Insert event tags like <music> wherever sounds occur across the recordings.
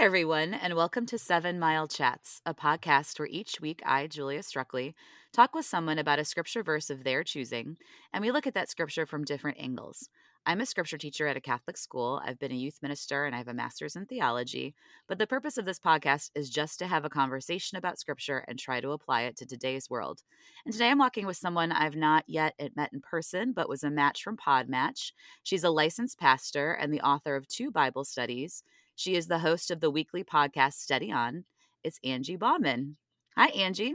everyone, and welcome to Seven Mile Chats, a podcast where each week I, Julia Struckley, talk with someone about a scripture verse of their choosing, and we look at that scripture from different angles. I'm a scripture teacher at a Catholic school. I've been a youth minister and I have a master's in theology. But the purpose of this podcast is just to have a conversation about scripture and try to apply it to today's world. And today I'm walking with someone I've not yet met in person, but was a match from Podmatch. She's a licensed pastor and the author of two Bible studies. She is the host of the weekly podcast Steady On. It's Angie Baughman. Hi, Angie.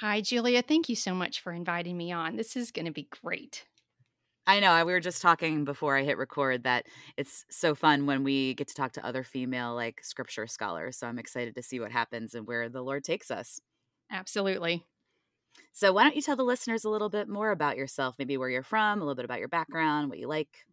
Hi, Julia. Thank you so much for inviting me on. This is going to be great. I know. We were just talking before I hit record that it's so fun when we get to talk to other female like scripture scholars. So I'm excited to see what happens and where the Lord takes us. Absolutely. So why don't you tell the listeners a little bit more about yourself, maybe where you're from, a little bit about your background, what you like?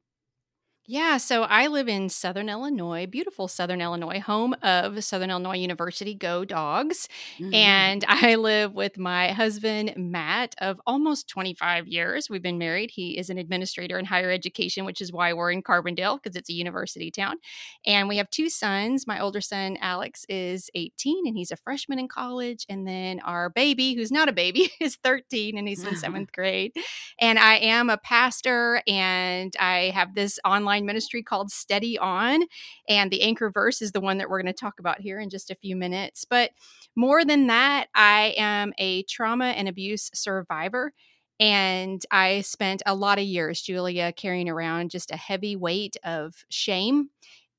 Yeah, so I live in Southern Illinois, beautiful Southern Illinois, home of Southern Illinois University Go Dogs. Mm-hmm. And <laughs> I live with my husband, Matt, of almost 25 years. We've been married. He is an administrator in higher education, which is why we're in Carbondale because it's a university town. And we have two sons. My older son, Alex, is 18 and he's a freshman in college. And then our baby, who's not a baby, <laughs> is 13 and he's in <laughs> seventh grade. And I am a pastor and I have this online online ministry called Steady On. And the anchor verse is the one that we're going to talk about here in just a few minutes. But more than that, I am a trauma and abuse survivor. And I spent a lot of years, Julia, carrying around just a heavy weight of shame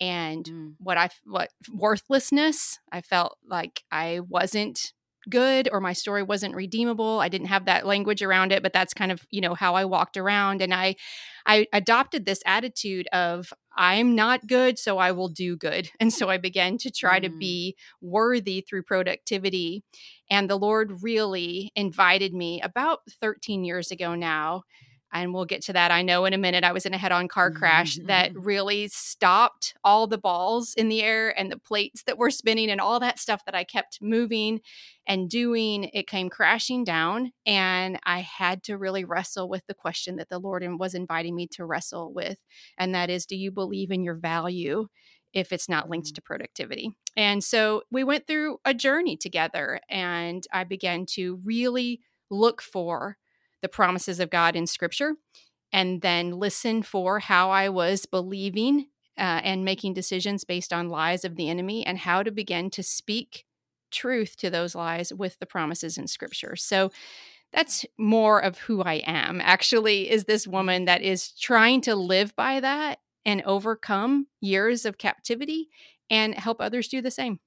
and mm. what I what worthlessness. I felt like I wasn't good or my story wasn't redeemable i didn't have that language around it but that's kind of you know how i walked around and i i adopted this attitude of i'm not good so i will do good <laughs> and so i began to try mm. to be worthy through productivity and the lord really invited me about 13 years ago now and we'll get to that I know in a minute. I was in a head on car crash mm-hmm. that really stopped all the balls in the air and the plates that were spinning and all that stuff that I kept moving and doing. It came crashing down, and I had to really wrestle with the question that the Lord was inviting me to wrestle with. And that is, do you believe in your value? if it's not linked mm-hmm. to productivity. And so we went through a journey together, and I began to really look for the promises of God in scripture and then listen for how I was believing uh, and making decisions based on lies of the enemy and how to begin to speak truth to those lies with the promises in scripture. So that's more of who I am. Actually, is this woman that is trying to live by that and overcome years of captivity and help others do the same.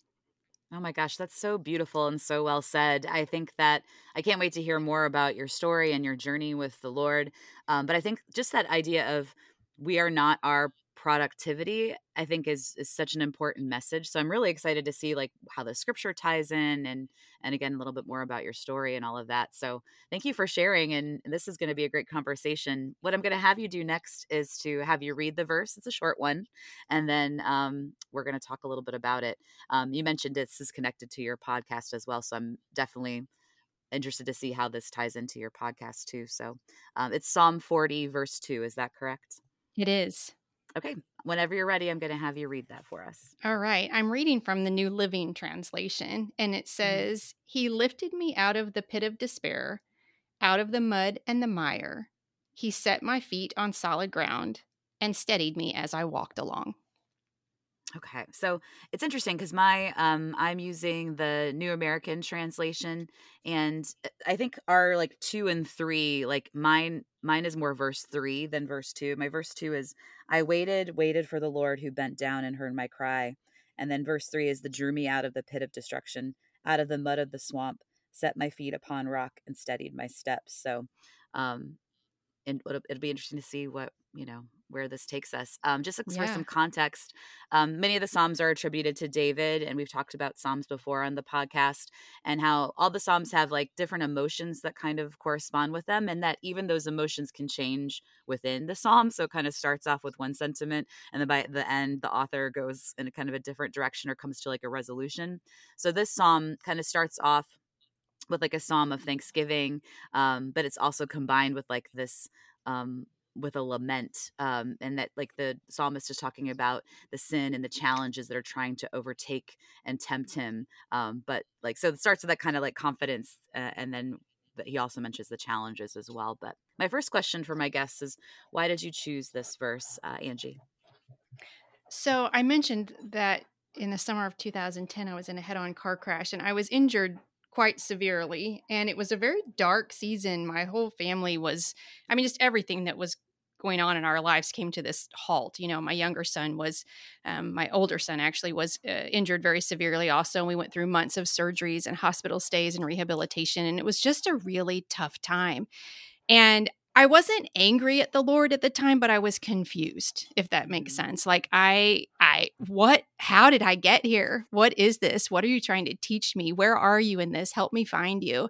Oh my gosh, that's so beautiful and so well said. I think that I can't wait to hear more about your story and your journey with the Lord. Um, but I think just that idea of we are not our productivity i think is is such an important message so i'm really excited to see like how the scripture ties in and and again a little bit more about your story and all of that so thank you for sharing and this is going to be a great conversation. What i'm going to have you do next is to have you read the verse it's a short one and then um, we're going to talk a little bit about it. Um, you mentioned this is connected to your podcast as well so i'm definitely interested to see how this ties into your podcast too so um, it's psalm 40 verse 2 is that correct? It is Okay. Whenever you're ready, I'm going to have you read that for us. All right. I'm reading from the New Living Translation, and it mm-hmm. says, mm-hmm. He lifted me out of the pit of despair, out of the mud and the mire. He set my feet on solid ground and steadied me as I walked along. Okay, so it's interesting because my um, I'm using the New American Translation, and uh, I think our like two and three, like mine, mine is more verse three than verse two. My verse two is, "I waited, waited for the Lord who bent down and heard my cry," and then verse three is, "The drew me out of the pit of destruction, out of the mud of the swamp, set my feet upon rock and steadied my steps." So, um, and it'll, it'll be interesting to see what you know where this takes us. Um, just for yeah. some context, um, many of the Psalms are attributed to David, and we've talked about Psalms before on the podcast, and how all the Psalms have like different emotions that kind of correspond with them, and that even those emotions can change within the Psalm. So it kind of starts off with one sentiment, and then by the end, the author goes in a kind of a different direction or comes to like a resolution. So this Psalm kind of starts off with like a psalm of thanksgiving um, but it's also combined with like this um, with a lament um and that like the psalmist is talking about the sin and the challenges that are trying to overtake and tempt him um but like so it starts with that kind of like confidence uh, and then he also mentions the challenges as well but my first question for my guests is why did you choose this verse uh, angie? So i mentioned that in the summer of 2010 i was in a head-on car crash and i was injured quite severely and it was a very dark season. My whole family was i mean just everything that was going on in our lives came to this halt you know my younger son was um, my older son actually was uh, injured very severely also And we went through months of surgeries and hospital stays and rehabilitation and it was just a really tough time. And I wasn't angry at the Lord at the time, but I was confused, if that makes mm-hmm. sense. Like I I what how did I get here? What is this? What are you trying to teach me? Where are you in this? Help me find you.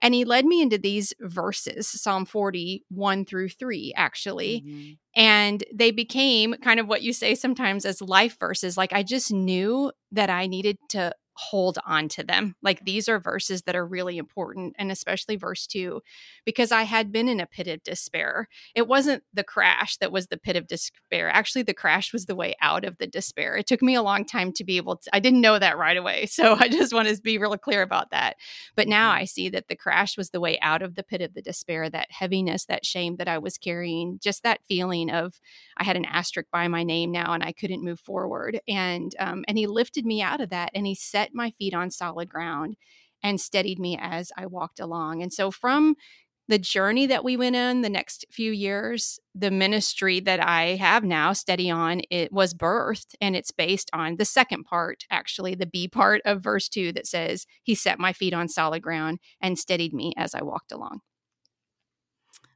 And he led me into these verses, Psalm 40, 1 through 3, actually. Mm-hmm. And they became kind of what you say sometimes as life verses. Like I just knew that I needed to hold on to them. Like these are verses that are really important, and especially verse two, because I had been in a pit of despair. It wasn't the crash that was the pit of despair. Actually, the crash was the way out of the despair. It took me a long time to be able to, I didn't know that right away. <laughs> So I just want to be really clear about that. But now mm-hmm. I see that the crash was the way out of the pit of the despair, that heaviness, that shame that I was carrying, just that feeling of I had an asterisk by my name now and I couldn't move forward. And um, and he lifted me out of that and he said, my feet on solid ground and steadied me as I walked along. And so from the journey that we went in the next few years, the ministry that I have now, Steady On, it was birthed and it's based on the second part, actually, the B part of verse two that says, He set my feet on solid ground and steadied me as I walked along.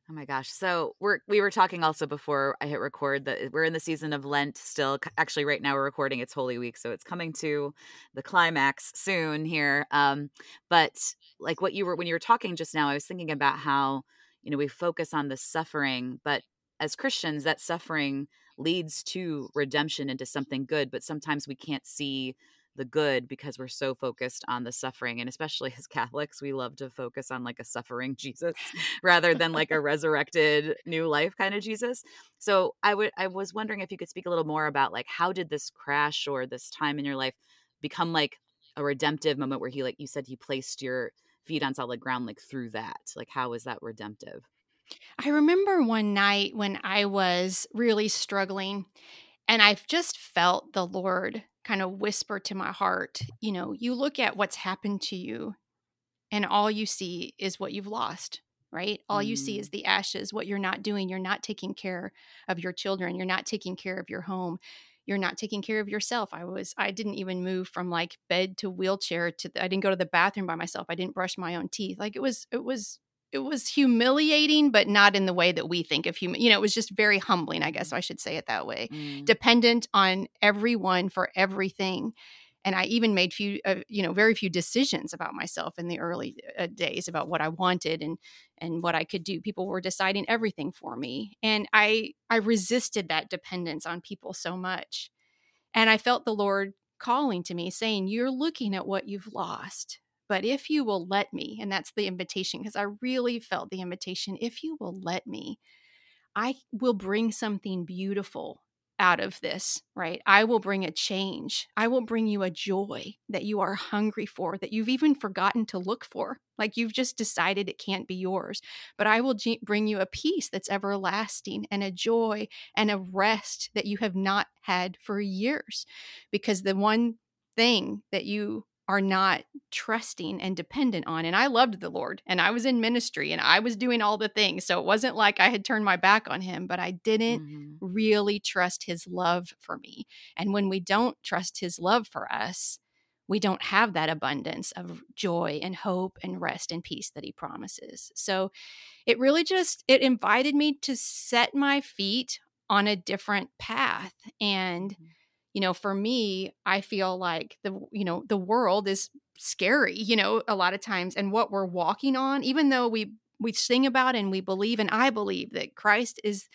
Oh my gosh. So we're we were talking also before I hit record that we're in the season of Lent still. Actually, right now we're recording it's Holy Week, so it's coming to the climax soon here. Um, but like what you were when you were talking just now, I was thinking about how, you know, we focus on the suffering, but as Christians, that suffering leads to redemption into something good, but sometimes we can't see the good because we're so focused on the suffering and especially as catholics we love to focus on like a suffering jesus <laughs> rather than like a resurrected new life kind of jesus. So i would i was wondering if you could speak a little more about like how did this crash or this time in your life become like a redemptive moment where he like you said he placed your feet on solid ground like through that? Like how was that redemptive? I remember one night when I was really struggling and I've just felt the Lord kind of whisper to my heart, you know, you look at what's happened to you and all you see is what you've lost, right? All mm. you see is mm. the ashes, what you're not doing. You're not taking care of your children, you're not taking care of your home. You're not taking care of yourself. I was I didn't even move from like bed to wheelchair to the, I didn't go to the bathroom by myself. I didn't brush my own teeth. Like it was it was it was humiliating, but not in the way that we think of human. You know, it was just very humbling, I guess I should say it that way. Mm. Dependent on everyone for everything. And I even made few, uh, you know, very few decisions about myself in the early uh, days about what I wanted and and what I could do. People were deciding everything for me, and I I resisted that dependence on people so much. And I felt the Lord calling to me, saying, "You're looking at what you've lost." But if you will let me, and that's the invitation, because I really felt the invitation, if you will let me, I will bring something beautiful out of this, right? I will bring a change. I will bring you a joy that you are hungry for, that you've even forgotten to look for. Like you've just decided it can't be yours. But I will g- bring you a peace that's everlasting and a joy and a rest that you have not had for years. Because the one thing that you are not trusting and dependent on. And I loved the Lord and I was in ministry and I was doing all the things. So it wasn't like I had turned my back on him, but I didn't mm-hmm. really trust his love for me. And when we don't trust his love for us, we don't have that abundance of joy and hope and rest and peace that he promises. So it really just it invited me to set my feet on a different path and mm-hmm you know for me i feel like the you know the world is scary you know a lot of times and what we're walking on even though we we sing about and we believe and i believe that christ is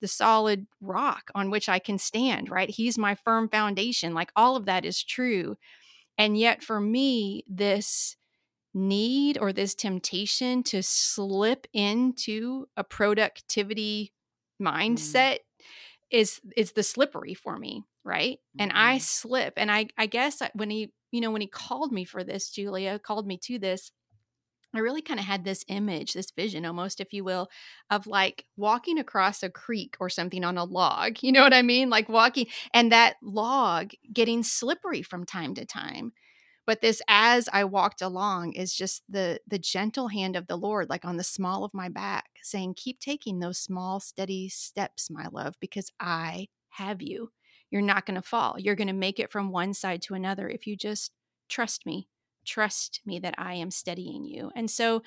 the solid rock on which i can stand right? He's my firm foundation like all of that is true. And yet for me this need or this temptation to slip into a productivity mm. mindset is is the slippery for me right and i Mhm. slip and i i guess when he you know when he called me for this julia called me to this I really kind of had this image, this vision almost, if you will, of like walking across a creek or something on a log. <laughs> You know what I mean? Like walking and that log getting slippery from time to time. But this as I walked along is just the the gentle hand of the Lord like on the small of my back saying keep taking those small steady steps my love because I have you. You're not going to fall. You're going to make it from one side to another if you just trust me trust me that I am steadying you. And so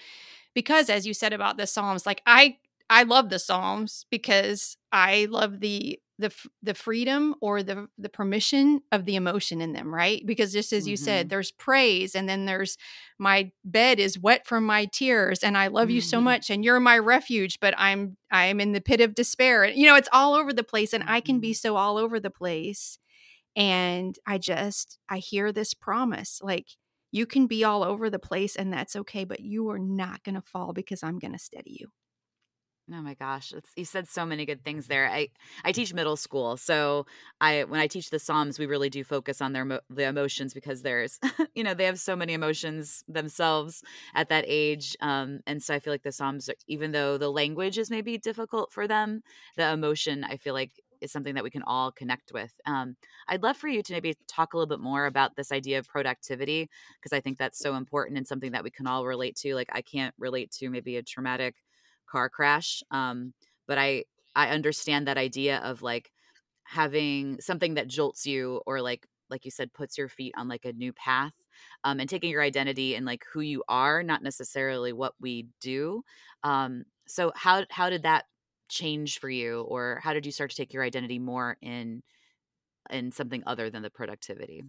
because as you said about the Psalms, like I I love the Psalms because I love the the the freedom or the the permission of the emotion in them, right? Because just as you said, Mhm. there's praise and then there's my bed is wet from my tears and I love you so much and you're my refuge, but I'm I'm in the pit of despair. And you know, it's all over the place and I can be Mhm. so all over the place and I just I hear this promise like you can be all over the place and that's okay, but you are not going to fall because I'm going to steady you. Oh my gosh, it's, you said so many good things there. I I teach middle school, so I when I teach the Psalms, we really do focus on their the emotions because there's <laughs> you know they have so many emotions themselves at that age, um, and so I feel like the Psalms, are, even though the language is maybe difficult for them, the emotion I feel like is something that we can all connect with. Um, I'd love for you to maybe talk a little bit more about this idea of productivity because I think that's so important and something that we can all relate to. Like I can't relate to maybe a traumatic car crash um but i i understand that idea of like having something that jolts you or like like you said puts your feet on like a new path um and taking your identity and like who you are not necessarily what we do um so how how did that change for you or how did you start to take your identity more in in something other than the productivity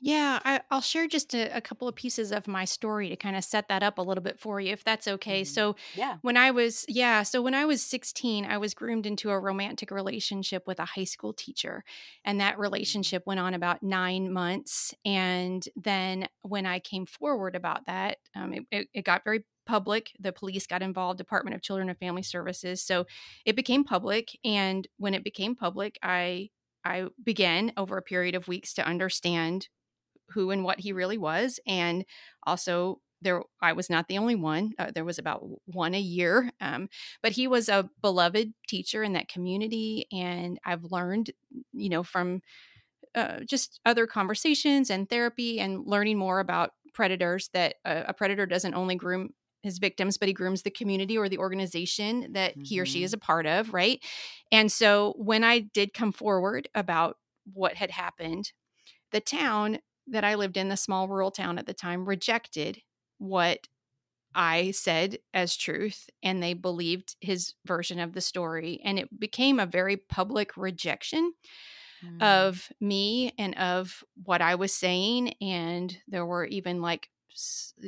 Yeah, I, I'll share just a, a couple of pieces of my story to kind of set that up a little bit for you, if that's okay. Mhm. So, yeah when I was, yeah, so when I was 16, I was groomed into a romantic relationship with a high school teacher. And that relationship went on about nine months. And then when I came forward about that, um, it, it, it got very public. The police got involved, Department of Children and Family Services. So it became public. And when it became public, I I began over a period of weeks to understand who and what he really was and also there i was not the only one uh, there was about one a year um, but he was a beloved teacher in that community and i've learned you know from uh, just other conversations and therapy and learning more about predators that a, a predator doesn't only groom his victims but he grooms the community or the organization that he or she is a part of right? And so when i did come forward about what had happened the town that I lived in, the small rural town at the time, rejected what I said as truth and they believed his version of the story. And it became a very public rejection Mm. of me and of what I was saying. And there were even like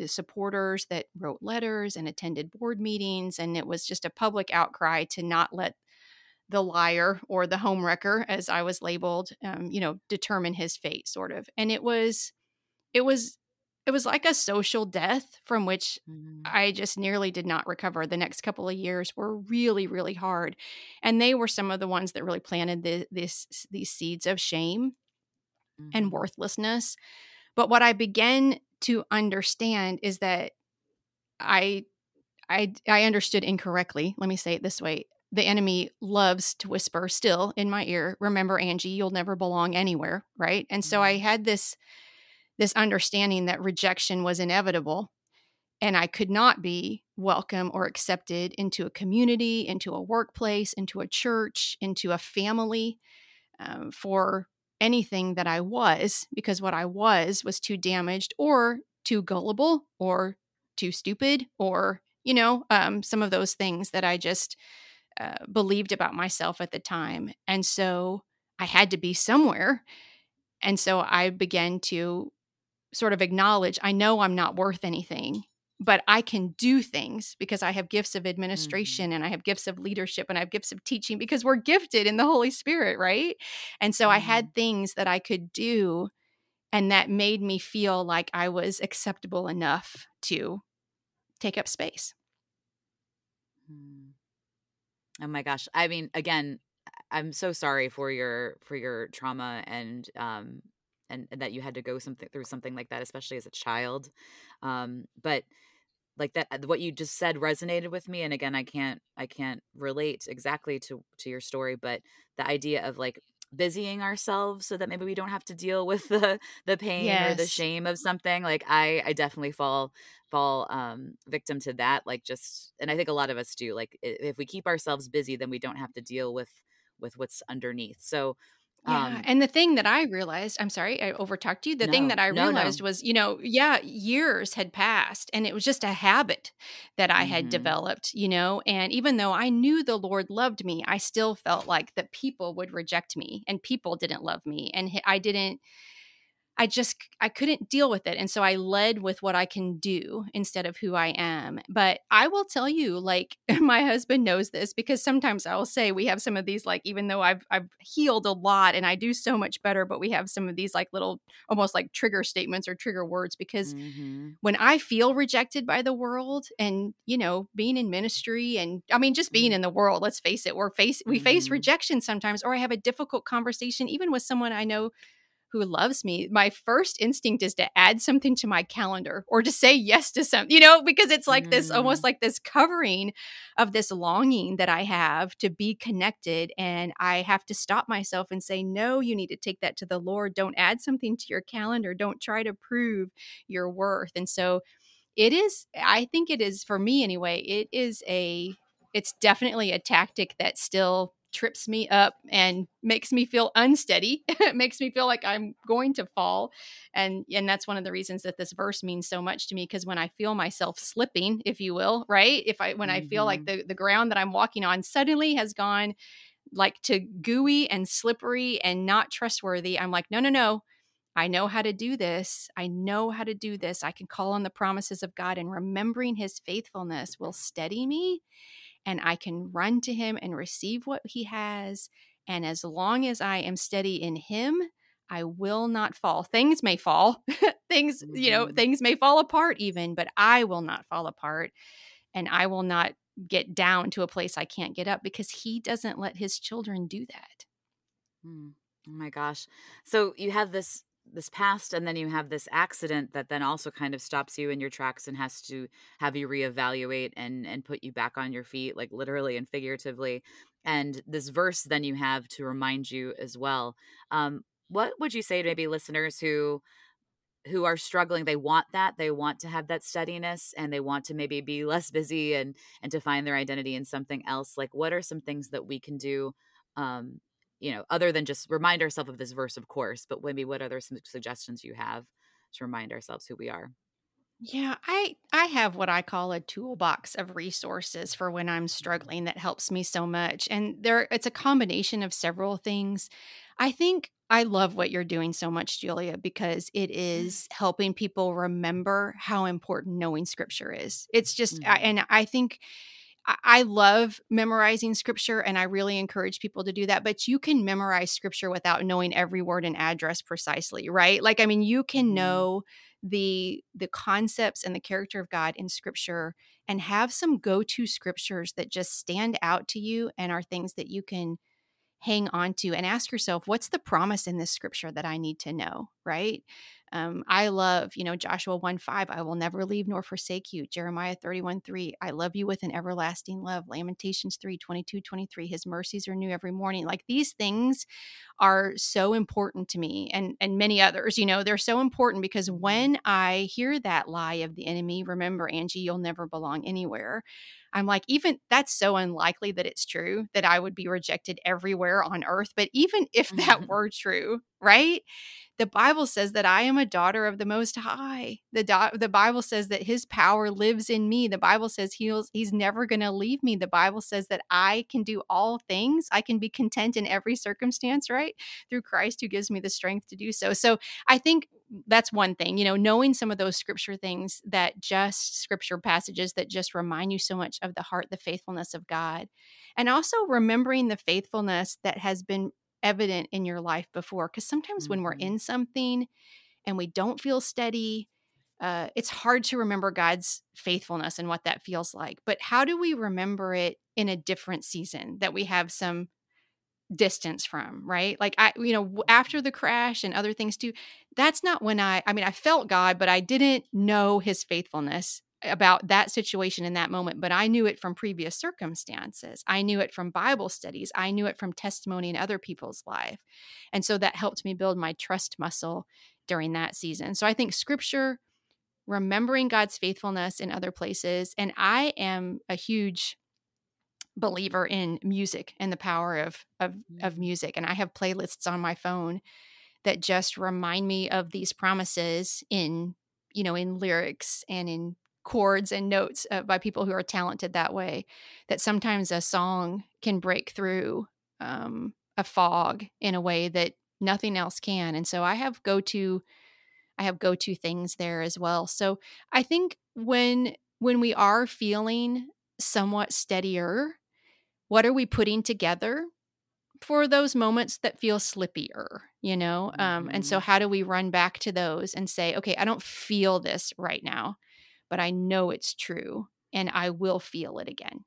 supporters that wrote letters and attended board meetings. And it was just a public outcry to not let the liar or the homewrecker, as I was labeled, um, you know, determine his fate, sort of. And it was, it was, it was like a social death from which Mhm. I just nearly did not recover. The next couple of years were really, really hard, and they were some of the ones that really planted the, this these seeds of shame and Mhm. worthlessness. But what I began to understand is that I I I understood incorrectly. Let me say it this way. The enemy loves to whisper still in my ear, remember Angie, you'll never belong anywhere, right? And so I Mhm. had this this understanding that rejection was inevitable and I could not be welcome or accepted into a community, into a workplace, into a church, into a family um, for anything that I was, because what I was was too damaged or too gullible or too stupid or, you know, um, some of those things that I just uh, believed about myself at the time. And so I had to be somewhere. And so I began to sort of acknowledge I know I'm not worth anything, but I can do things because I have gifts of Mhm. administration and I have gifts of leadership and I have gifts of teaching because we're gifted in the Holy Spirit, right? And so I Mhm. had things that I could do and that made me feel like I was acceptable enough to take up space. Mm. Oh my gosh. I mean, again, I'm so sorry for your for your trauma and um and, and that you had to go something through something like that, especially as a child. Um, but like that what you just said resonated with me and again i can't i can't relate exactly to to your story but the idea of like busying ourselves so that maybe we don't have to deal with the the pain yes. or the shame of something like i i definitely fall fall um victim to that like just and i think a lot of us do like if we keep ourselves busy then we don't have to deal with with what's underneath so yeah. Um, and the thing that I realized, I'm sorry, I overtalked you. The no, thing that I realized no, no. was, you know, yeah, years had passed and it was just a habit that I mm-hmm. had developed, you know. And even though I knew the Lord loved me, I still felt like that people would reject me and people didn't love me. And I didn't, I just I couldn't deal with it and so I led with what I can do instead of who I am. But I will tell you like <laughs> my husband knows this because sometimes I'll say we have some of these like even though I've I've healed a lot and I do so much better but we have some of these like little almost like trigger statements or trigger words because mm-hmm. when I feel rejected by the world and you know being in ministry and I mean just being mm-hmm. in the world let's face it we're face we mm-hmm. face rejection sometimes or I have a difficult conversation even with someone I know who loves me, my first instinct is to add something to my calendar or to say yes to something, you know, because it's like mm. this almost like this covering of this longing that I have to be connected. And I have to stop myself and say, no, you need to take that to the Lord. Don't add something to your calendar. Don't try to prove your worth. And so it is, I think it is for me anyway, it is a, it's definitely a tactic that still trips me up and makes me feel unsteady <laughs> it makes me feel like i'm going to fall and and that's one of the reasons that this verse means so much to me because when i feel myself slipping if you will right if i when mm-hmm. i feel like mm-hmm. the the ground that i'm walking on suddenly has gone like to gooey and slippery and not trustworthy i'm like no no no I know how to do this. I know how to do this. I can call on the promises of God, and remembering his faithfulness will steady me and I can run to him and receive what he has. And as long as I am steady in him, I will not fall. Things may fall. <laughs> things, you know, mm-hmm. things may fall apart even, but I will not fall apart. And I will not get down to a place I can't get up because he doesn't let his children do that. Mm. Oh my gosh. So you have this this past and then you have this accident that then also kind of stops you in your tracks and has to have you reevaluate and and put you back on your feet like literally and figuratively. And this verse then you have to remind you as well. Um what would you say to maybe listeners who who are struggling? They want that they want to have that steadiness and they want to maybe be less busy and and to find their identity in something else. Like what are some things that we can do um you know, other than just remind ourselves of this verse, of course, but maybe what other suggestions you have to remind ourselves who we are? Yeah, I I have what I call a toolbox of resources for when I'm mm-hmm. struggling that helps me so much. And there it's a combination of several things. I think I love what you're doing so much, Julia, because it mm. helping people remember how important knowing scripture is. It's just mm-hmm. I, and I think I love memorizing scripture and I really encourage people to do that. But you can memorize scripture without knowing every word and address precisely, right? Like, I mean, you can mm-hmm. know the the concepts and the character of God in scripture and have some go-to scriptures that just stand out to you and are things that you can hang on to and ask yourself what's the promise in this scripture that I need to know, right? Um, I love, you know, Joshua 1 5, I will never leave nor forsake you. Jeremiah 31 3, I love you with an everlasting love. Lamentations 3 22 23, his mercies are new every morning. Like these things are so important to me and, and many others, you know, they're so important because mm-hmm. when I hear that lie of the enemy, remember, Angie, you'll never belong anywhere. I'm like, even that's so unlikely that it's true that I would be rejected everywhere on earth. But even if that were true, right? The Bible says that I am a daughter of the Most High. The, do- the Bible says that His power lives in me. The Bible says he's, he's never going to leave me. The Bible says that I can do all things. I can be content in every circumstance, right? Through Christ who gives me the strength to do so. So I think that's one thing, you know, knowing some of those scripture things that just scripture passages that just remind you so much of the heart, the faithfulness of God. And also remembering the faithfulness that has been evident in your life before because sometimes mm-hmm. when we're mm-hmm. in something and we don't feel steady uh, it's hard to remember God's faithfulness and what that feels like. But how do we remember it in a different season that we have some distance from, right? Like I, you know, after the crash and other things too, that's not when I, I mean, I felt God, but I didn't know his faithfulness about that situation in that moment, but I knew it from previous circumstances. I knew it from Bible studies. I knew it from testimony in other people's life. And so that helped me build my trust muscle during that season. So I think scripture remembering God's faithfulness in other places. And I am a huge believer in music and the power of, of, of mm. music. And I have playlists on my phone that just remind me of these promises in, you know, in lyrics and in chords and notes uh, by people who are talented that way. That sometimes a song can break through um, a fog in a way that nothing else can. And so I have go to I have go to things there as well. So I think when when we are feeling somewhat steadier, what are we putting together for those moments that feel slippier, you know? Um, and so mm-hmm. how do we run back to those and say, okay, I don't feel this right now, but I know it's true and I will feel it again.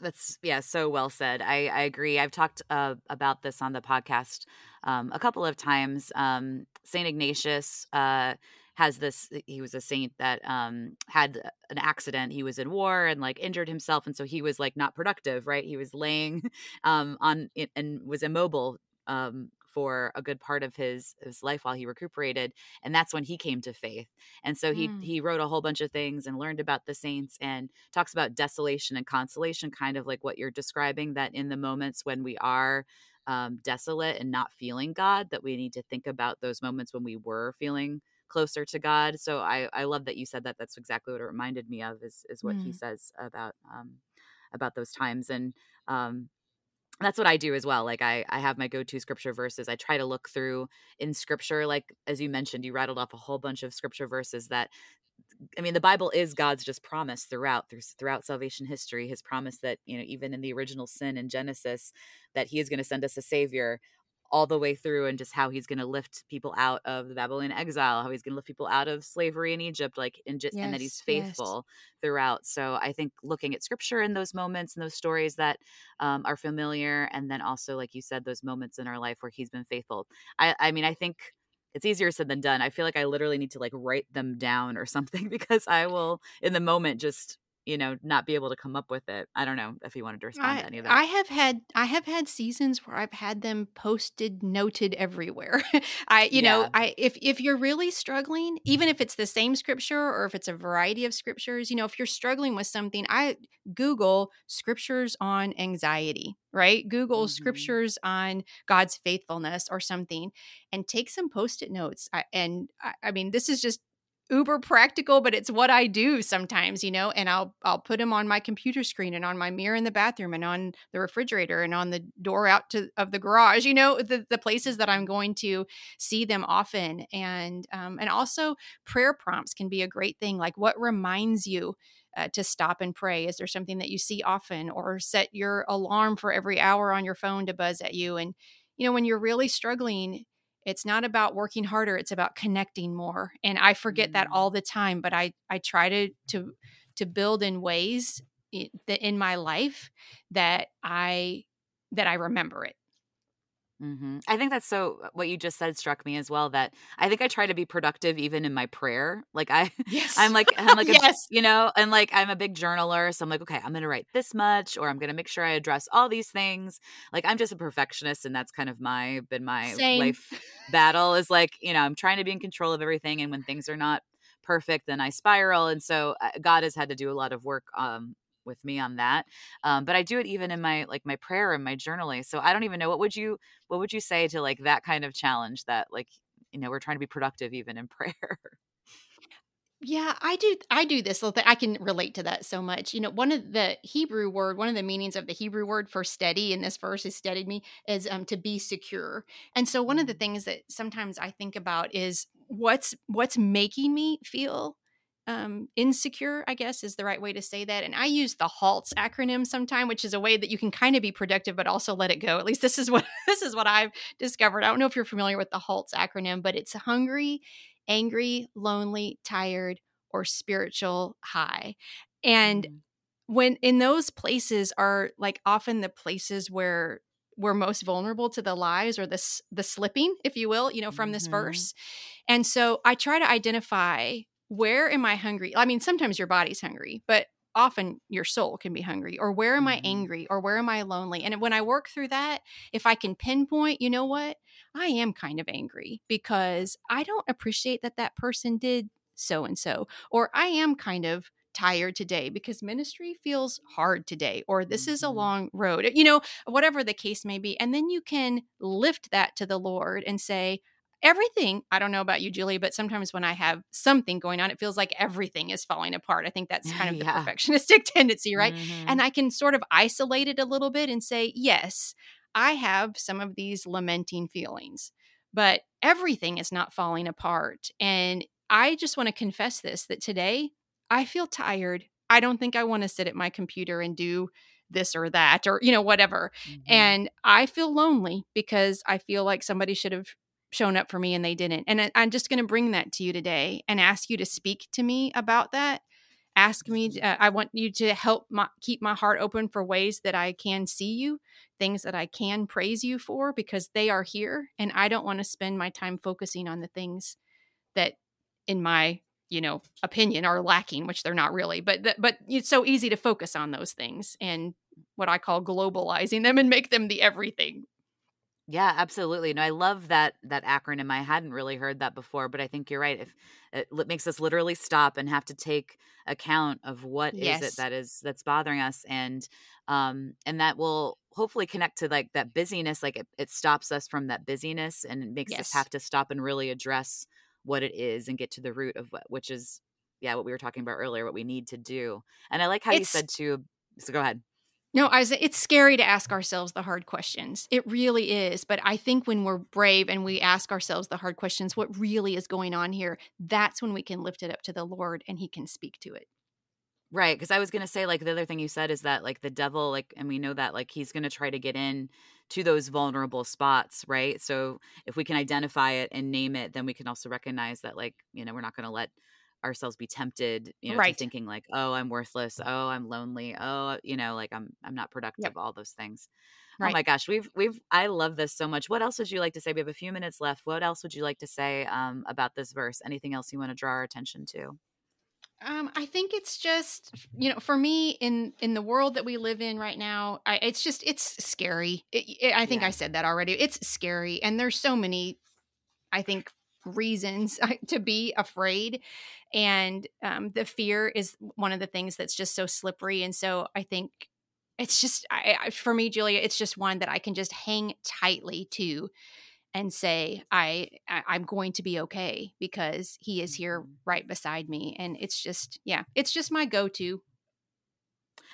That's yeah, so well said. I I agree. I've talked uh, about this on the podcast um, a couple of times. Um, Saint Ignatius uh, has this. He was a saint that um, had an accident. He was in war and like injured himself, and so he was like not productive. Right, he was laying <laughs> um, on it and was immobile um, for a good part of his his life while he recuperated and that's when he came to faith and so he mm. he wrote a whole bunch of things and learned about the saints and talks about desolation and consolation kind of like what you're describing that in the moments when we are um, desolate and not feeling god that we need to think about those moments when we were feeling closer to god so i i love that you said that that's exactly what it reminded me of is is what mm. he says about um about those times and um that's what I do as well. Like I, I have my go-to scripture verses. I try to look through in scripture, like as you mentioned, you rattled off a whole bunch of scripture verses that I mean, the Bible is God's just promise throughout through, throughout salvation history. His promise that you know, even in the original sin in Genesis, that He is going to send us a Savior all the way through and just how he's going to lift people out of the Babylonian exile, how he's going to lift people out of slavery in Egypt, like and just yes, and that he's faithful yes. throughout. So I think looking at scripture in those moments and those stories that um, are familiar, and then also like you said, those moments in our life where he's been faithful. I, I mean, I think it's easier said than done. I feel like I literally need to like write them down or something <laughs> because I will in the moment just you know not be able to come up with it i don't know if you wanted to respond I, to any of that i have had i have had seasons where i've had them posted noted everywhere <laughs> i you yeah. know i if if you're really struggling even if it's the same scripture or if it's a variety of scriptures you know if you're struggling with something i google scriptures on anxiety right google mm-hmm. scriptures on god's faithfulness or something and take some post-it notes I, and I, I mean this is just uber practical but it's what i do sometimes you know and i'll i'll put them on my computer screen and on my mirror in the bathroom and on the refrigerator and on the door out to of the garage you know the, the places that i'm going to see them often. And um, and also prayer prompts can be a great thing like what reminds you uh, to stop and pray? Is there something that you see often or set your alarm for every hour on your phone to buzz at you? And you know when you're really struggling it's not about working harder it's about connecting more and i forget mm. that all the time but i i try to to to build in ways that in my life that i that i remember it Mm-hmm. I think that's so. Uh, what you just said struck me as well. That I think I try to be productive even in my prayer. Like I, <laughs> yes, <laughs> I'm like I'm like yes, a, you know, and like I'm a big journaler, so I'm like, okay, I'm gonna write this much, or I'm gonna make sure I address all these things. Like I'm just a perfectionist, and that's kind of my been my Same. life battle. Is like you know I'm trying to be in control of everything, and when things are not perfect, then I spiral. And so uh, God has had to do a lot of work um, with me on that. Um, but I do it even in my like my prayer and my journaling. So I don't even know what would you what would you say to like that kind of challenge that like you know we're trying to be productive even in <laughs> prayer. Yeah, I do. I do this little thing. I can relate to that so much. You know, one of the Hebrew word, one of the meanings of the Hebrew word for steady in this verse is steadied me is um, to be secure. And so, one of the mm. things that sometimes I think about is what's what's making me feel um, insecure, I guess is the right way to say that. And I use the HALTS acronym sometime, which is a way that you can kind of be productive but also let it go. At least this is what <laughs> this is what I've discovered. I don't know if you're familiar with the HALTS acronym, but it's hungry, angry, lonely, tired, or spiritual high. And Mm. when in those places are like often the places where we're most vulnerable to the lies or the the slipping, if you will, you know, from this Mhm. verse. And so I try to identify where am I hungry? I mean, sometimes your body's hungry, but often your soul can be hungry. Or where am I Mhm. angry? Or where am I lonely? And when I work through that, if I can pinpoint, you know what? I am kind of angry because I don't appreciate that that person did so and so. Or I am kind of tired today because ministry feels hard today or this is a Mhm. long road you know whatever the case may be and then you can lift that to the lord and say everything i don't know about you julie but sometimes when i have something going on it feels like everything is falling apart i think that's kind of the perfectionistic <laughs> tendency right Mhm. and I can sort of isolate it a little bit and say, yes, I have some of these lamenting feelings, but everything is not falling apart. And I just want to confess this that today I feel tired. I don't think I want to sit at my computer and do this or that or, you know, whatever. Mhm. And I feel lonely because I feel like somebody should have shown up for me and they didn't. And I- I'm just going to bring that to you today and ask you to speak to me about that ask me uh, i want you to help my, keep my heart open for ways that i can see you things that i can praise you for because they are here and i don't want to spend my time focusing on the things that in my you know opinion are lacking which they're not really but but it's so easy to focus on those things and what i call globalizing them and make them the everything Yeah, absolutely. No, I love that that acronym. I hadn't really heard that before, but I think you're right. If it makes us literally stop and have to take account of what is Yes. it that is that's bothering us, and um, and that will hopefully connect to like that busyness. Like it, it stops us from that busyness and it makes us have to stop and really address what it is and get to the root of what, which is yeah, what we were talking about earlier, what we need to do. And I like how you said to. So go ahead. No, I was, it's scary to ask ourselves the hard questions. It really is. But I think when we're brave and we ask ourselves the hard questions, what really is going on here, that's when we can lift it up to the Lord and He can speak to it. Right, because I was gonna say like the other thing you said is that like the devil like and we know that like he's gonna try to get in to those vulnerable spots, right? So if we can identify it and name it, then we can also recognize that like you know we're not gonna let ourselves be tempted, you know, Right. to thinking like oh I'm worthless, oh I'm lonely, oh you know like I'm I'm not productive, all those things. Oh my gosh, we've we've I love this so much. What else would you like to say? We have a few minutes left. What else would you like to say um, about this verse? Anything else you want to draw our attention to? Um, I think it's just you know, for me in in the world that we live in right now, I, it's just it's scary. It, it- I think Yeah. I said that already. It's scary, and there's so many, I think, reasons <laughs> to be afraid, and um, the fear is one of the things that's just so slippery. And so I think it's just I, I, for me, Julia, it's just one that I can just hang tightly to and say I, I i'm going to be okay because he is here Mhm. right beside me and it's just yeah it's just my go-to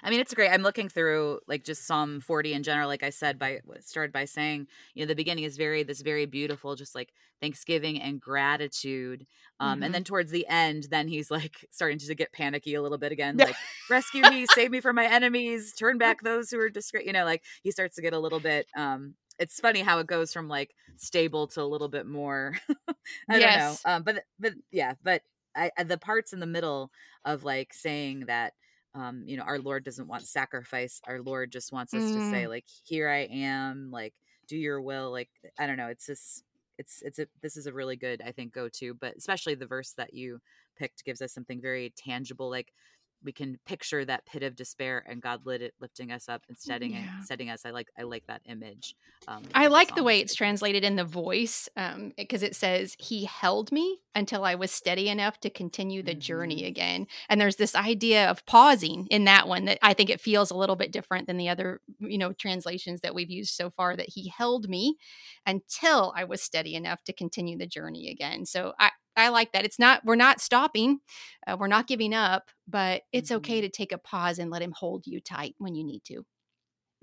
I mean, it's great. I'm looking through like just Psalm 40 in general. Like I said, by started by saying, you know, the beginning is very this very beautiful, just like thanksgiving and gratitude. Um, Mhm. and then towards the end, then he's like <laughs> starting to get panicky a little bit again, like rescue <laughs> me, save me from my enemies, turn back those who are disgrace. You know, like he starts to get a little bit. Um, it's funny how it goes from like stable to a little bit more. <laughs> I Yes. don't know. Um, but but yeah, but I- the parts in the middle of like saying that um you know our lord doesn't want sacrifice our lord just wants us to say Mm. like here i am like do your will like i don't know it's just it's it's a this is a really good i think go to but especially the verse that you picked gives us something very tangible like we can picture that pit of despair and god lit it lifting us up and setting Yeah. and setting us i like i like that image um I like the way it's translated in the voice um, because it says, He held me until I was steady enough to continue the journey Mhm. again. And there's this idea of pausing in that one that I think it feels a little bit different than the other, you know, translations that we've used so far that He held me until I was steady enough to continue the journey again. So I, I like that. It's not, we're not stopping, uh, we're not giving up, but it's okay Mhm. to take a pause and let Him hold you tight when you need to.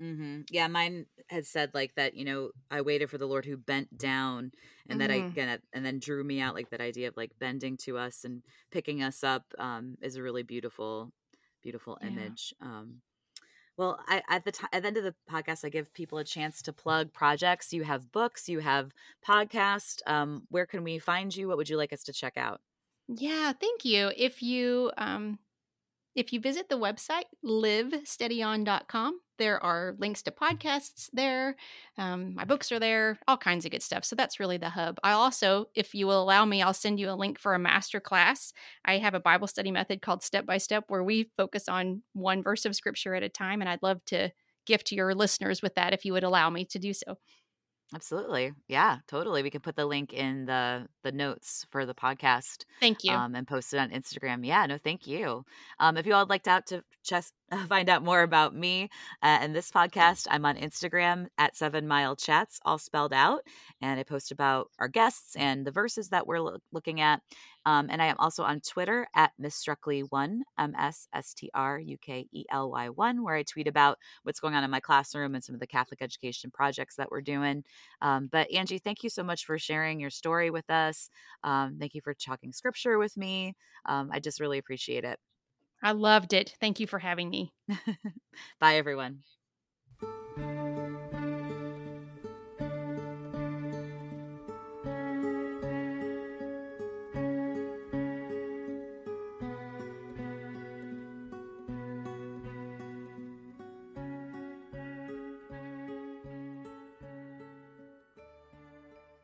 hmm Yeah, mine had said like that. You know, I waited for the Lord who bent down, and that I Mhm. again, and then drew me out. Like that idea of like bending to us and picking us up um, is a really beautiful, beautiful Yeah. image. Um, Well, I, at the t- at the end of the podcast, I give people a chance to plug projects. You have books, you have podcast. Um, where can we find you? What would you like us to check out? Yeah, thank you. If you um, if you visit the website livesteadyon.com, there are links to podcasts there. Um, my books are there, all kinds of good stuff. So that's really the hub. I also, if you will allow me, I'll send you a link for a master class. I have a Bible study method called Step by Step where we focus on one verse of scripture at a time. And I'd love to gift your listeners with that if you would allow me to do so. Absolutely. Yeah, totally. We can put the link in the the notes for the podcast. Thank you. Um, and post it on Instagram. Yeah, no, thank you. Um, if you all would like to, out to just <laughs> find out more about me uh, and this podcast, I'm on Instagram at Seven Mile Chats, all spelled out, and I post about our guests and the verses that we're lo- looking at. Um, and I am also on Twitter at Miss Strukely1, M S S T R U K E L Y 1, where I tweet about what's going on in my classroom and some of the Catholic education projects that we're doing. Um, but Angie, thank you so much for sharing your story with us. Um, thank you for talking scripture with me. Um, I just really appreciate it. I loved it. Thank you for having me. <laughs> Bye, everyone.